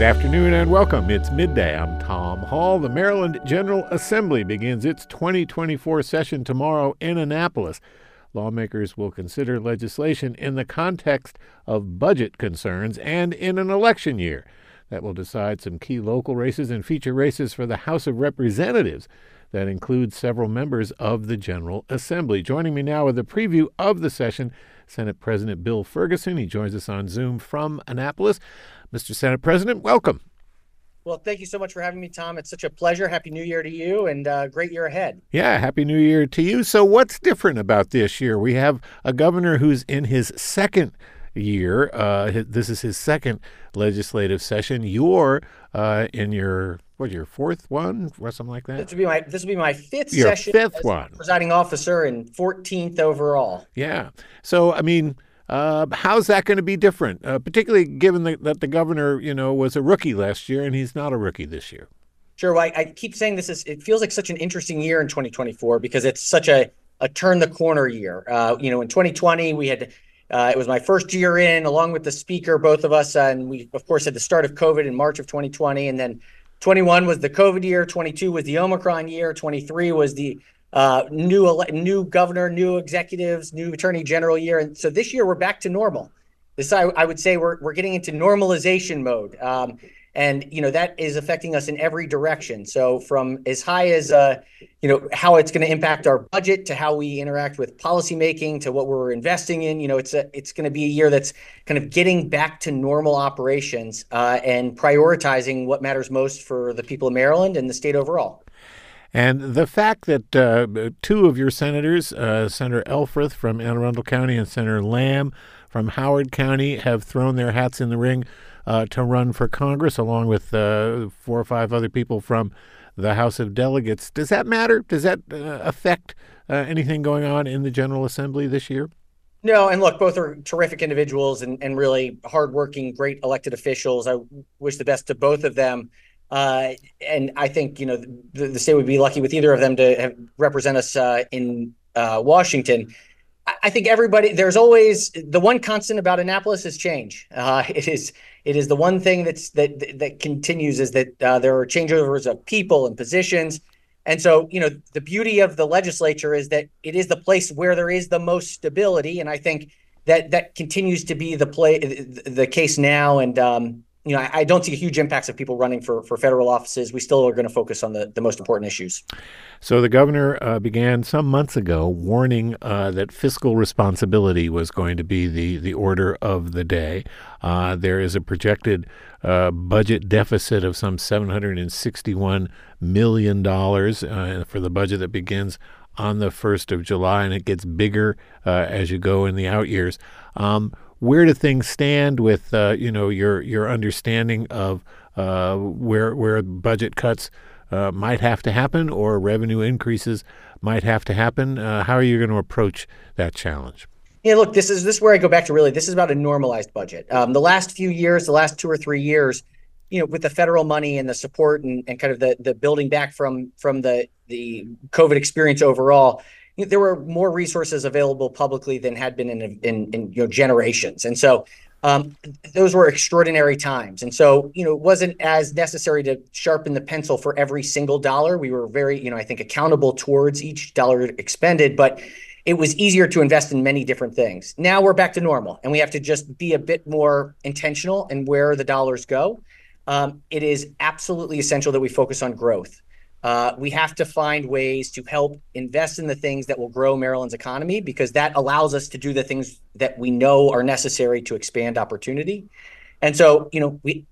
Good afternoon and welcome. It's midday. I'm Tom Hall. The Maryland General Assembly begins its 2024 session tomorrow in Annapolis. Lawmakers will consider legislation in the context of budget concerns and in an election year. That will decide some key local races and feature races for the House of Representatives that includes several members of the General Assembly. Joining me now with a preview of the session, Senate President Bill Ferguson. He joins us on Zoom from Annapolis. Mr. Senate President, welcome. Well, thank you so much for having me, Tom. It's such a pleasure. Happy New Year to you and uh, great year ahead. Yeah, Happy New Year to you. So, what's different about this year? We have a governor who's in his second year. Uh, this is his second legislative session. You're uh, in your what your fourth one or something like that. This will be my this will be my fifth your session. Fifth one. Presiding officer and fourteenth overall. Yeah. So I mean uh, how's that going to be different, uh, particularly given the, that the governor, you know, was a rookie last year and he's not a rookie this year? Sure. Well, I, I keep saying this is. It feels like such an interesting year in 2024 because it's such a a turn the corner year. Uh, you know, in 2020 we had. Uh, it was my first year in, along with the speaker, both of us, and we of course had the start of COVID in March of 2020, and then 21 was the COVID year, 22 was the Omicron year, 23 was the uh, new ele- new governor, new executives, new attorney general year, and so this year we're back to normal. This I, I would say we're we're getting into normalization mode, um, and you know that is affecting us in every direction. So from as high as uh, you know how it's going to impact our budget to how we interact with policymaking to what we're investing in. You know, it's a it's going to be a year that's kind of getting back to normal operations uh, and prioritizing what matters most for the people of Maryland and the state overall. And the fact that uh, two of your senators, uh, Senator Elfreth from Anne Arundel County and Senator Lam from Howard County, have thrown their hats in the ring uh, to run for Congress, along with uh, four or five other people from the House of Delegates. Does that matter? Does that uh, affect uh, anything going on in the General Assembly this year? No, and look, both are terrific individuals and, and really hardworking, great elected officials. I wish the best to both of them. Uh, and I think you know the, the, state would be lucky with either of them to have, represent us uh, in uh, Washington. I, think everybody there's always the one constant about Annapolis is change. Uh, it is it is the one thing that's that that continues is that uh, there are changeovers of people and positions. And so, you know, the beauty of the legislature is that it is the place where there is the most stability, and I think that that continues to be the play the case now. And um, you know, I, I, don't see huge impacts of people running for, for federal offices. We still are going to focus on the, the most important issues. So the governor uh, began some months ago warning uh, that fiscal responsibility was going to be the, the order of the day. Uh, there is a projected uh, budget deficit of some $761 million uh, for the budget that begins on the 1st of July, and it gets bigger uh, as you go in the out years. Um, where do things stand with uh, you know your your understanding of uh, where where budget cuts uh, might have to happen or revenue increases might have to happen? Uh, how are you going to approach that challenge? Yeah, look, this is this is where I go back to really. This is about a normalized budget. Um, the last few years, the last two or three years, you know, with the federal money and the support and, and kind of the the building back from from the the COVID experience overall, there were more resources available publicly than had been in in, in you know generations, and so um, those were extraordinary times. And so you know it wasn't as necessary to sharpen the pencil for every single dollar. We were very you know I think accountable towards each dollar expended, but it was easier to invest in many different things. Now we're back to normal, and we have to just be a bit more intentional in where the dollars go. Um, it is absolutely essential that we focus on growth. Uh, we have to find ways to help invest in the things that will grow Maryland's economy because that allows us to do the things that we know are necessary to expand opportunity. And so, you know, we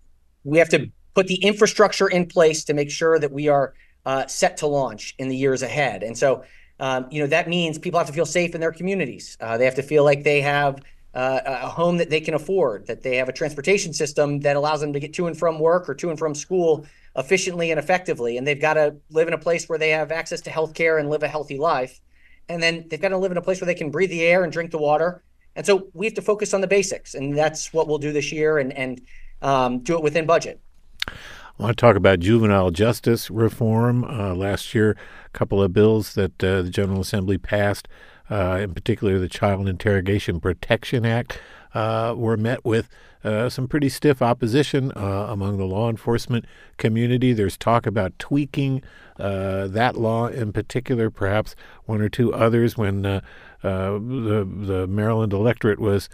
we have to put the infrastructure in place to make sure that we are uh, set to launch in the years ahead. And so, um, you know, that means people have to feel safe in their communities. Uh, they have to feel like they have uh, a home that they can afford, that they have a transportation system that allows them to get to and from work or to and from school efficiently and effectively. And they've got to live in a place where they have access to health care and live a healthy life. And then they've got to live in a place where they can breathe the air and drink the water. And so we have to focus on the basics. And that's what we'll do this year and, and um, do it within budget. I want to talk about juvenile justice reform. Uh, last year, a couple of bills that uh, the General Assembly passed, uh, in particular the Child Interrogation Protection Act, uh, were met with uh, some pretty stiff opposition uh, among the law enforcement community. There's talk about tweaking uh, that law in particular, perhaps one or two others. When uh, uh, the the Maryland electorate was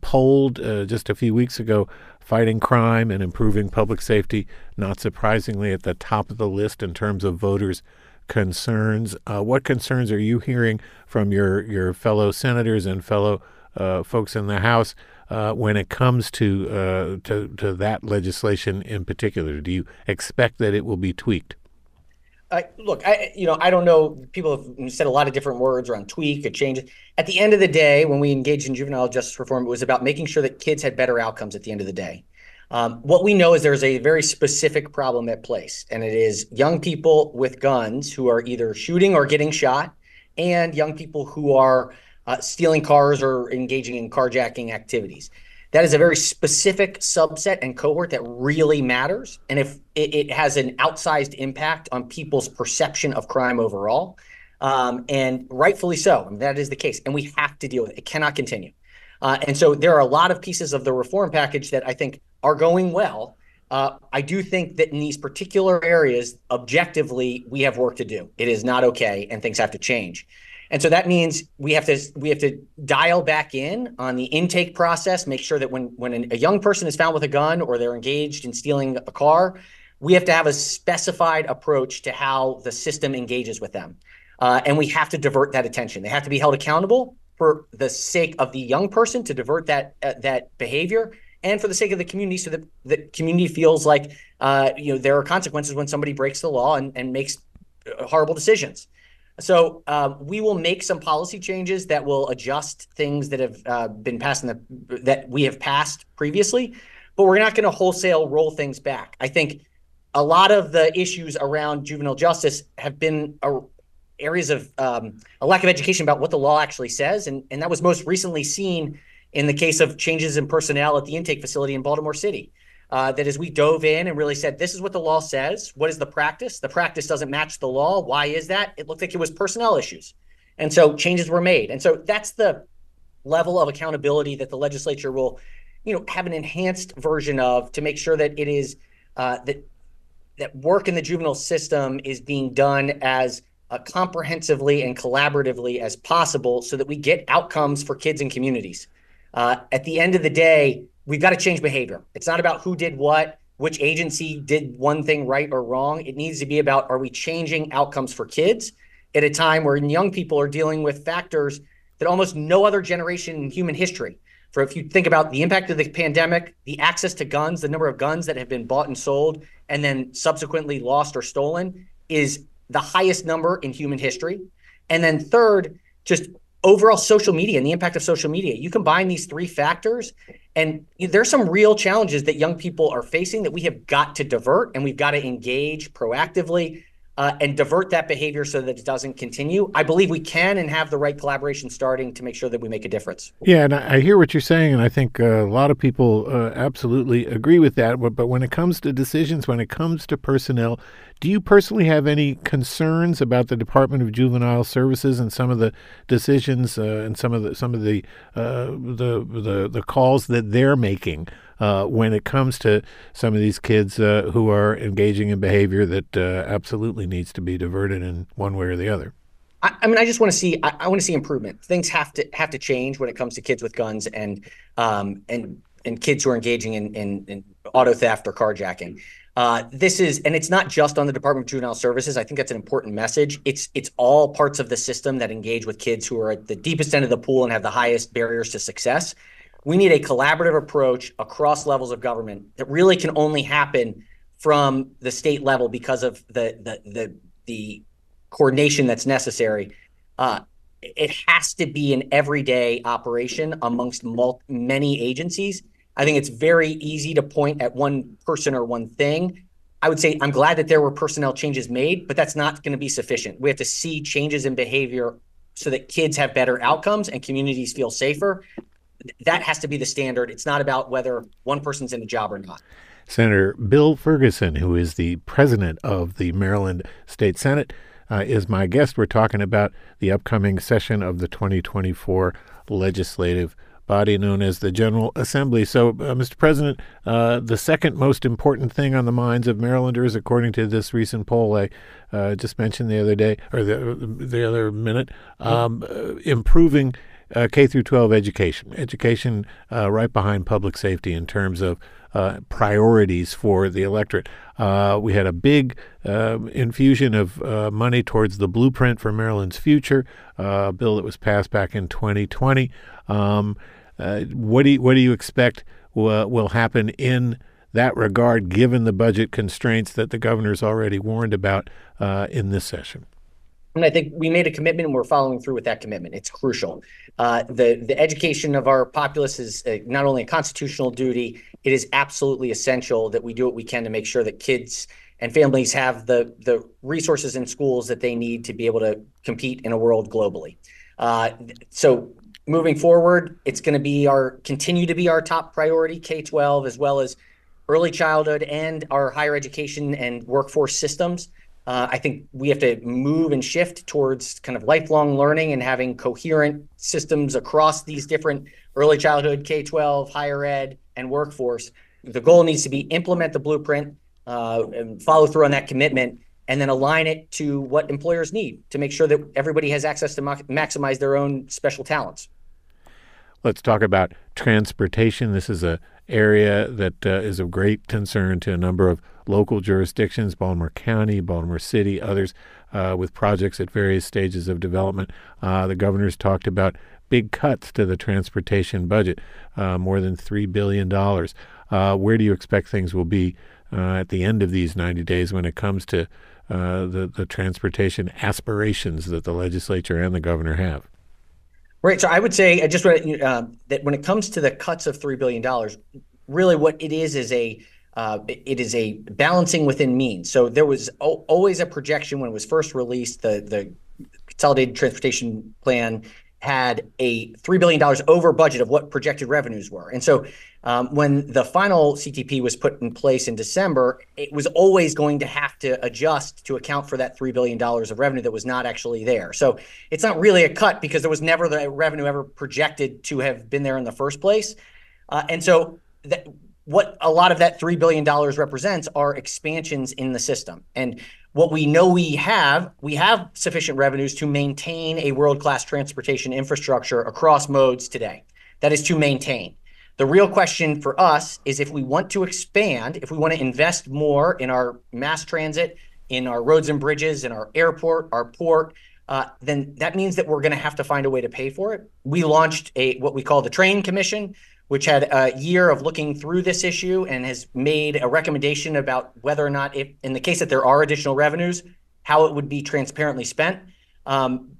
polled just a few weeks ago, fighting crime and improving public safety, not surprisingly, at the top of the list in terms of voters' concerns. what concerns are you hearing from your your fellow senators and fellow folks in the House? Uh, when it comes to, uh, to to that legislation in particular? Do you expect that it will be tweaked? Uh, look, I you know I don't know. People have said a lot of different words around tweak or change. At the end of the day, when we engaged in juvenile justice reform, it was about making sure that kids had better outcomes. At the end of the day, um, what we know is there's a very specific problem at place, and it is young people with guns who are either shooting or getting shot, and young people who are uh, stealing cars or engaging in carjacking activities. That is a very specific subset and cohort that really matters. And if it, it has an outsized impact on people's perception of crime overall, um, and rightfully so, that is the case. And we have to deal with it. It cannot continue. Uh, and so there are a lot of pieces of the reform package that I think are going well. Uh, I do think that in these particular areas, objectively, we have work to do. It is not okay, and things have to change. And so that means we have to we have to dial back in on the intake process, make sure that when when a young person is found with a gun or they're engaged in stealing a car, we have to have a specified approach to how the system engages with them. Uh, and we have to divert that attention. They have to be held accountable for the sake of the young person to divert that uh, that behavior and for the sake of the community so that the community feels like uh, you know there are consequences when somebody breaks the law and, and makes uh, horrible decisions so uh, we will make some policy changes that will adjust things that have uh, been passed in the that we have passed previously, but we're not going to wholesale roll things back. I think a lot of the issues around juvenile justice have been a, areas of um, a lack of education about what the law actually says, and and that was most recently seen in the case of changes in personnel at the intake facility in Baltimore City uh, that as we dove in and really said, this is what the law says. What is the practice? The practice doesn't match the law. Why is that? It looked like it was personnel issues. And so changes were made. And so that's the level of accountability that the legislature will, you know, have an enhanced version of to make sure that it is uh, that that work in the juvenile system is being done as uh, comprehensively and collaboratively as possible so that we get outcomes for kids and communities. Uh, at the end of the day, we've got to change behavior. It's not about who did what, which agency did one thing right or wrong. It needs to be about are we changing outcomes for kids at a time where young people are dealing with factors that almost no other generation in human history. For if you think about the impact of the pandemic, the access to guns, the number of guns that have been bought and sold and then subsequently lost or stolen is the highest number in human history. And then third, just overall social media and the impact of social media. You combine these three factors, and there's some real challenges that young people are facing that we have got to divert and we've got to engage proactively uh, and divert that behavior so that it doesn't continue. I believe we can and have the right collaboration starting to make sure that we make a difference. Yeah, and I, hear what you're saying, and I think uh, a lot of people uh, absolutely agree with that. But, when it comes to decisions, when it comes to personnel, do you personally have any concerns about the Department of Juvenile Services and some of the decisions uh, and some of the some of the, uh, the the the calls that they're making uh, when it comes to some of these kids uh, who are engaging in behavior that uh, absolutely needs to be diverted in one way or the other. I, I mean, I just want to see. I, I want to see improvement. Things have to have to change when it comes to kids with guns and um, and and kids who are engaging in, in, in auto theft or carjacking. Uh, this is, and it's not just on the Department of Juvenile Services. I think that's an important message. It's it's all parts of the system that engage with kids who are at the deepest end of the pool and have the highest barriers to success we need a collaborative approach across levels of government that really can only happen from the state level because of the the the, the coordination that's necessary. Uh, it has to be an everyday operation amongst many agencies. I think it's very easy to point at one person or one thing. I would say I'm glad that there were personnel changes made, but that's not going to be sufficient. We have to see changes in behavior so that kids have better outcomes and communities feel safer that has to be the standard. It's not about whether one person's in a job or not. Senator Bill Ferguson, who is the president of the Maryland State Senate, uh, is my guest. We're talking about the upcoming session of the 2024 legislative body known as the General Assembly. So, uh, Mr. President, uh, the second most important thing on the minds of Marylanders, according to this recent poll I uh, just mentioned the other day or the the other minute, um, uh, improving uh, K through 12 education, education uh, right behind public safety in terms of uh, priorities for the electorate. Uh, we had a big uh, infusion of money towards the blueprint for Maryland's future, a bill that was passed back in 2020. Um, what do you, what do you expect will, will happen in that regard, given the budget constraints that the governor's already warned about in this session? And I think we made a commitment and we're following through with that commitment. It's crucial. Uh, the, the education of our populace is uh, not only a constitutional duty, it is absolutely essential that we do what we can to make sure that kids and families have the, the resources in schools that they need to be able to compete in a world globally. Uh, so moving forward, it's going to be our continue to be our top priority, K-12, as well as early childhood and our higher education and workforce systems. Uh, I think we have to move and shift towards kind of lifelong learning and having coherent systems across these different early childhood, K 12, higher ed, and workforce. The goal needs to be implement the blueprint uh, and follow through on that commitment and then align it to what employers need to make sure that everybody has access to ma- maximize their own special talents. Let's talk about transportation. This is a area that uh, is of great concern to a number of local jurisdictions, Baltimore County, Baltimore City, others, uh, with projects at various stages of development. Uh, the governor's talked about big cuts to the transportation budget, uh, more than $3 billion. Uh, where do you expect things will be uh, at the end of these 90 days when it comes to the, the transportation aspirations that the legislature and the governor have? Right. So I would say I just uh, that when it comes to the cuts of three billion dollars, really what it is is a uh, it is a balancing within means. So there was o- always a projection when it was first released. The the consolidated transportation plan had a $3 billion over budget of what projected revenues were. And so um, when the final CTP was put in place in December, it was always going to have to adjust to account for that $3 billion of revenue that was not actually there. So it's not really a cut because there was never the revenue ever projected to have been there in the first place. Uh, and so that, what a lot of that $3 billion represents are expansions in the system. And what we know we have, we have sufficient revenues to maintain a world-class transportation infrastructure across modes today. That is to maintain. The real question for us is if we want to expand, if we want to invest more in our mass transit, in our roads and bridges, in our airport, our port, uh, then that means that we're going to have to find a way to pay for it. We launched a what we call the Train Commission, which had a year of looking through this issue and has made a recommendation about whether or not, if in the case that there are additional revenues, how it would be transparently spent. Um,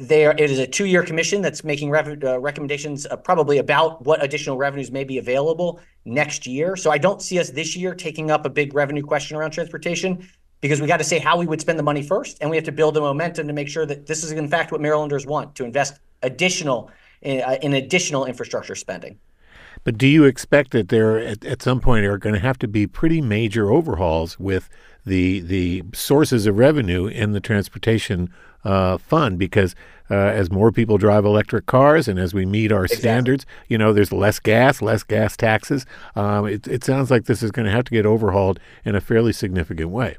there, it is a two-year commission that's making rev- uh, recommendations uh, probably about what additional revenues may be available next year. So I don't see us this year taking up a big revenue question around transportation because we got to say how we would spend the money first, and we have to build the momentum to make sure that this is in fact what Marylanders want to invest additional in, uh, additional infrastructure spending. But do you expect that there at, at some point are going to have to be pretty major overhauls with the the sources of revenue in the transportation uh, fund? Because uh, as more people drive electric cars and as we meet our exactly. standards, you know, there's less gas, less gas taxes. Um, it, it sounds like this is going to have to get overhauled in a fairly significant way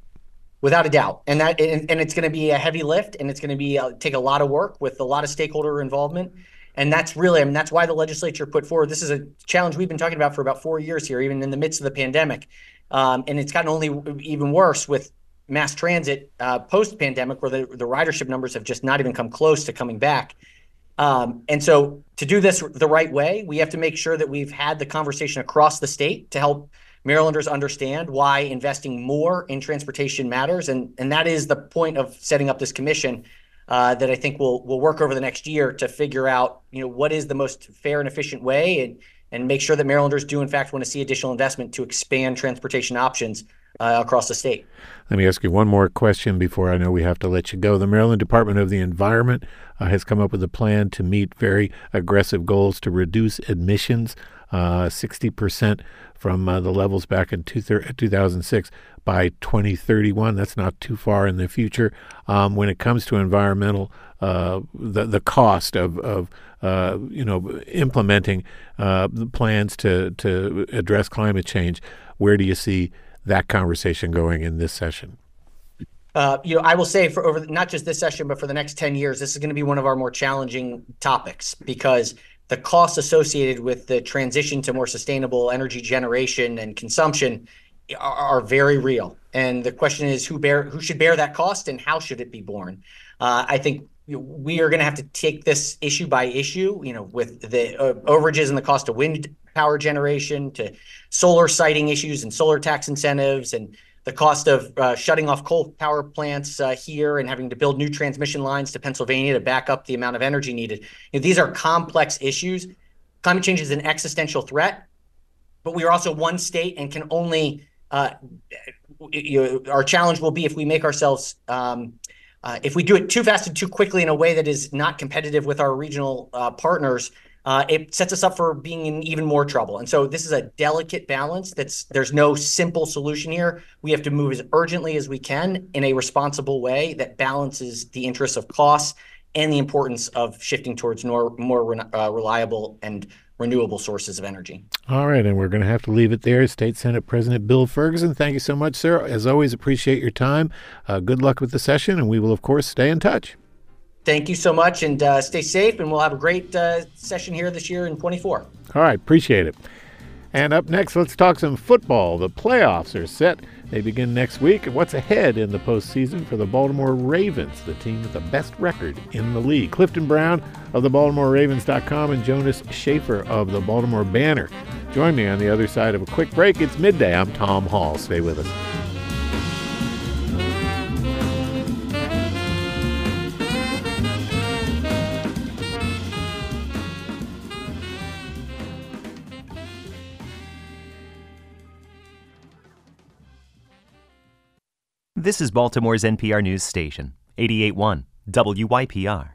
without a doubt and that and, and it's going to be a heavy lift and it's going to be uh, take a lot of work with a lot of stakeholder involvement and that's really, I mean, that's why the legislature put forward. This is a challenge we've been talking about for about four years here, even in the midst of the pandemic. Um, and it's gotten only even worse with mass transit uh, post pandemic, where the, the ridership numbers have just not even come close to coming back. Um, and so, to do this the right way, we have to make sure that we've had the conversation across the state to help Marylanders understand why investing more in transportation matters. And, and that is the point of setting up this commission uh, that I think we'll will work over the next year to figure out you know what is the most fair and efficient way and and make sure that Marylanders do in fact want to see additional investment to expand transportation options uh, across the state. Let me ask you one more question before I know we have to let you go. The Maryland Department of the Environment uh, has come up with a plan to meet very aggressive goals to reduce emissions 60% from uh, the levels back in two thir- 2006 by 2031. That's not too far in the future. Um, when it comes to environmental, uh, the the cost of of uh, you know implementing uh, the plans to to address climate change, where do you see that conversation going in this session? Uh, you know, I will say for over not just this session, but for the next 10 years, this is going to be one of our more challenging topics because the costs associated with the transition to more sustainable energy generation and consumption are, are very real. And the question is who bear who should bear that cost and how should it be borne? Uh, I think we are going to have to take this issue by issue, you know, with the uh, overages and the cost of wind power generation to solar siting issues and solar tax incentives and the cost of uh, shutting off coal power plants uh, here and having to build new transmission lines to Pennsylvania to back up the amount of energy needed. You know, these are complex issues. Climate change is an existential threat, but we are also one state and can only. Uh, you know, our challenge will be if we make ourselves um, uh, if we do it too fast and too quickly in a way that is not competitive with our regional uh, partners, uh, it sets us up for being in even more trouble. And so this is a delicate balance. That's there's no simple solution here. We have to move as urgently as we can in a responsible way that balances the interests of costs and the importance of shifting towards more more uh, reliable and renewable sources of energy. All right, and we're going to have to leave it there. State Senate President Bill Ferguson, thank you so much, sir. As always, appreciate your time. Uh, good luck with the session, and we will, of course, stay in touch. Thank you so much and uh, stay safe. And we'll have a great uh, session here this year in 24. All right. Appreciate it. And up next, let's talk some football. The playoffs are set. They begin next week. And What's ahead in the postseason for the Baltimore Ravens, the team with the best record in the league? Clifton Brown of the BaltimoreRavens.com and Jonas Shaffer of the Baltimore Banner. Join me on the other side of a quick break. It's midday. I'm Tom Hall. Stay with us. This is Baltimore's NPR News Station, 881 WYPR.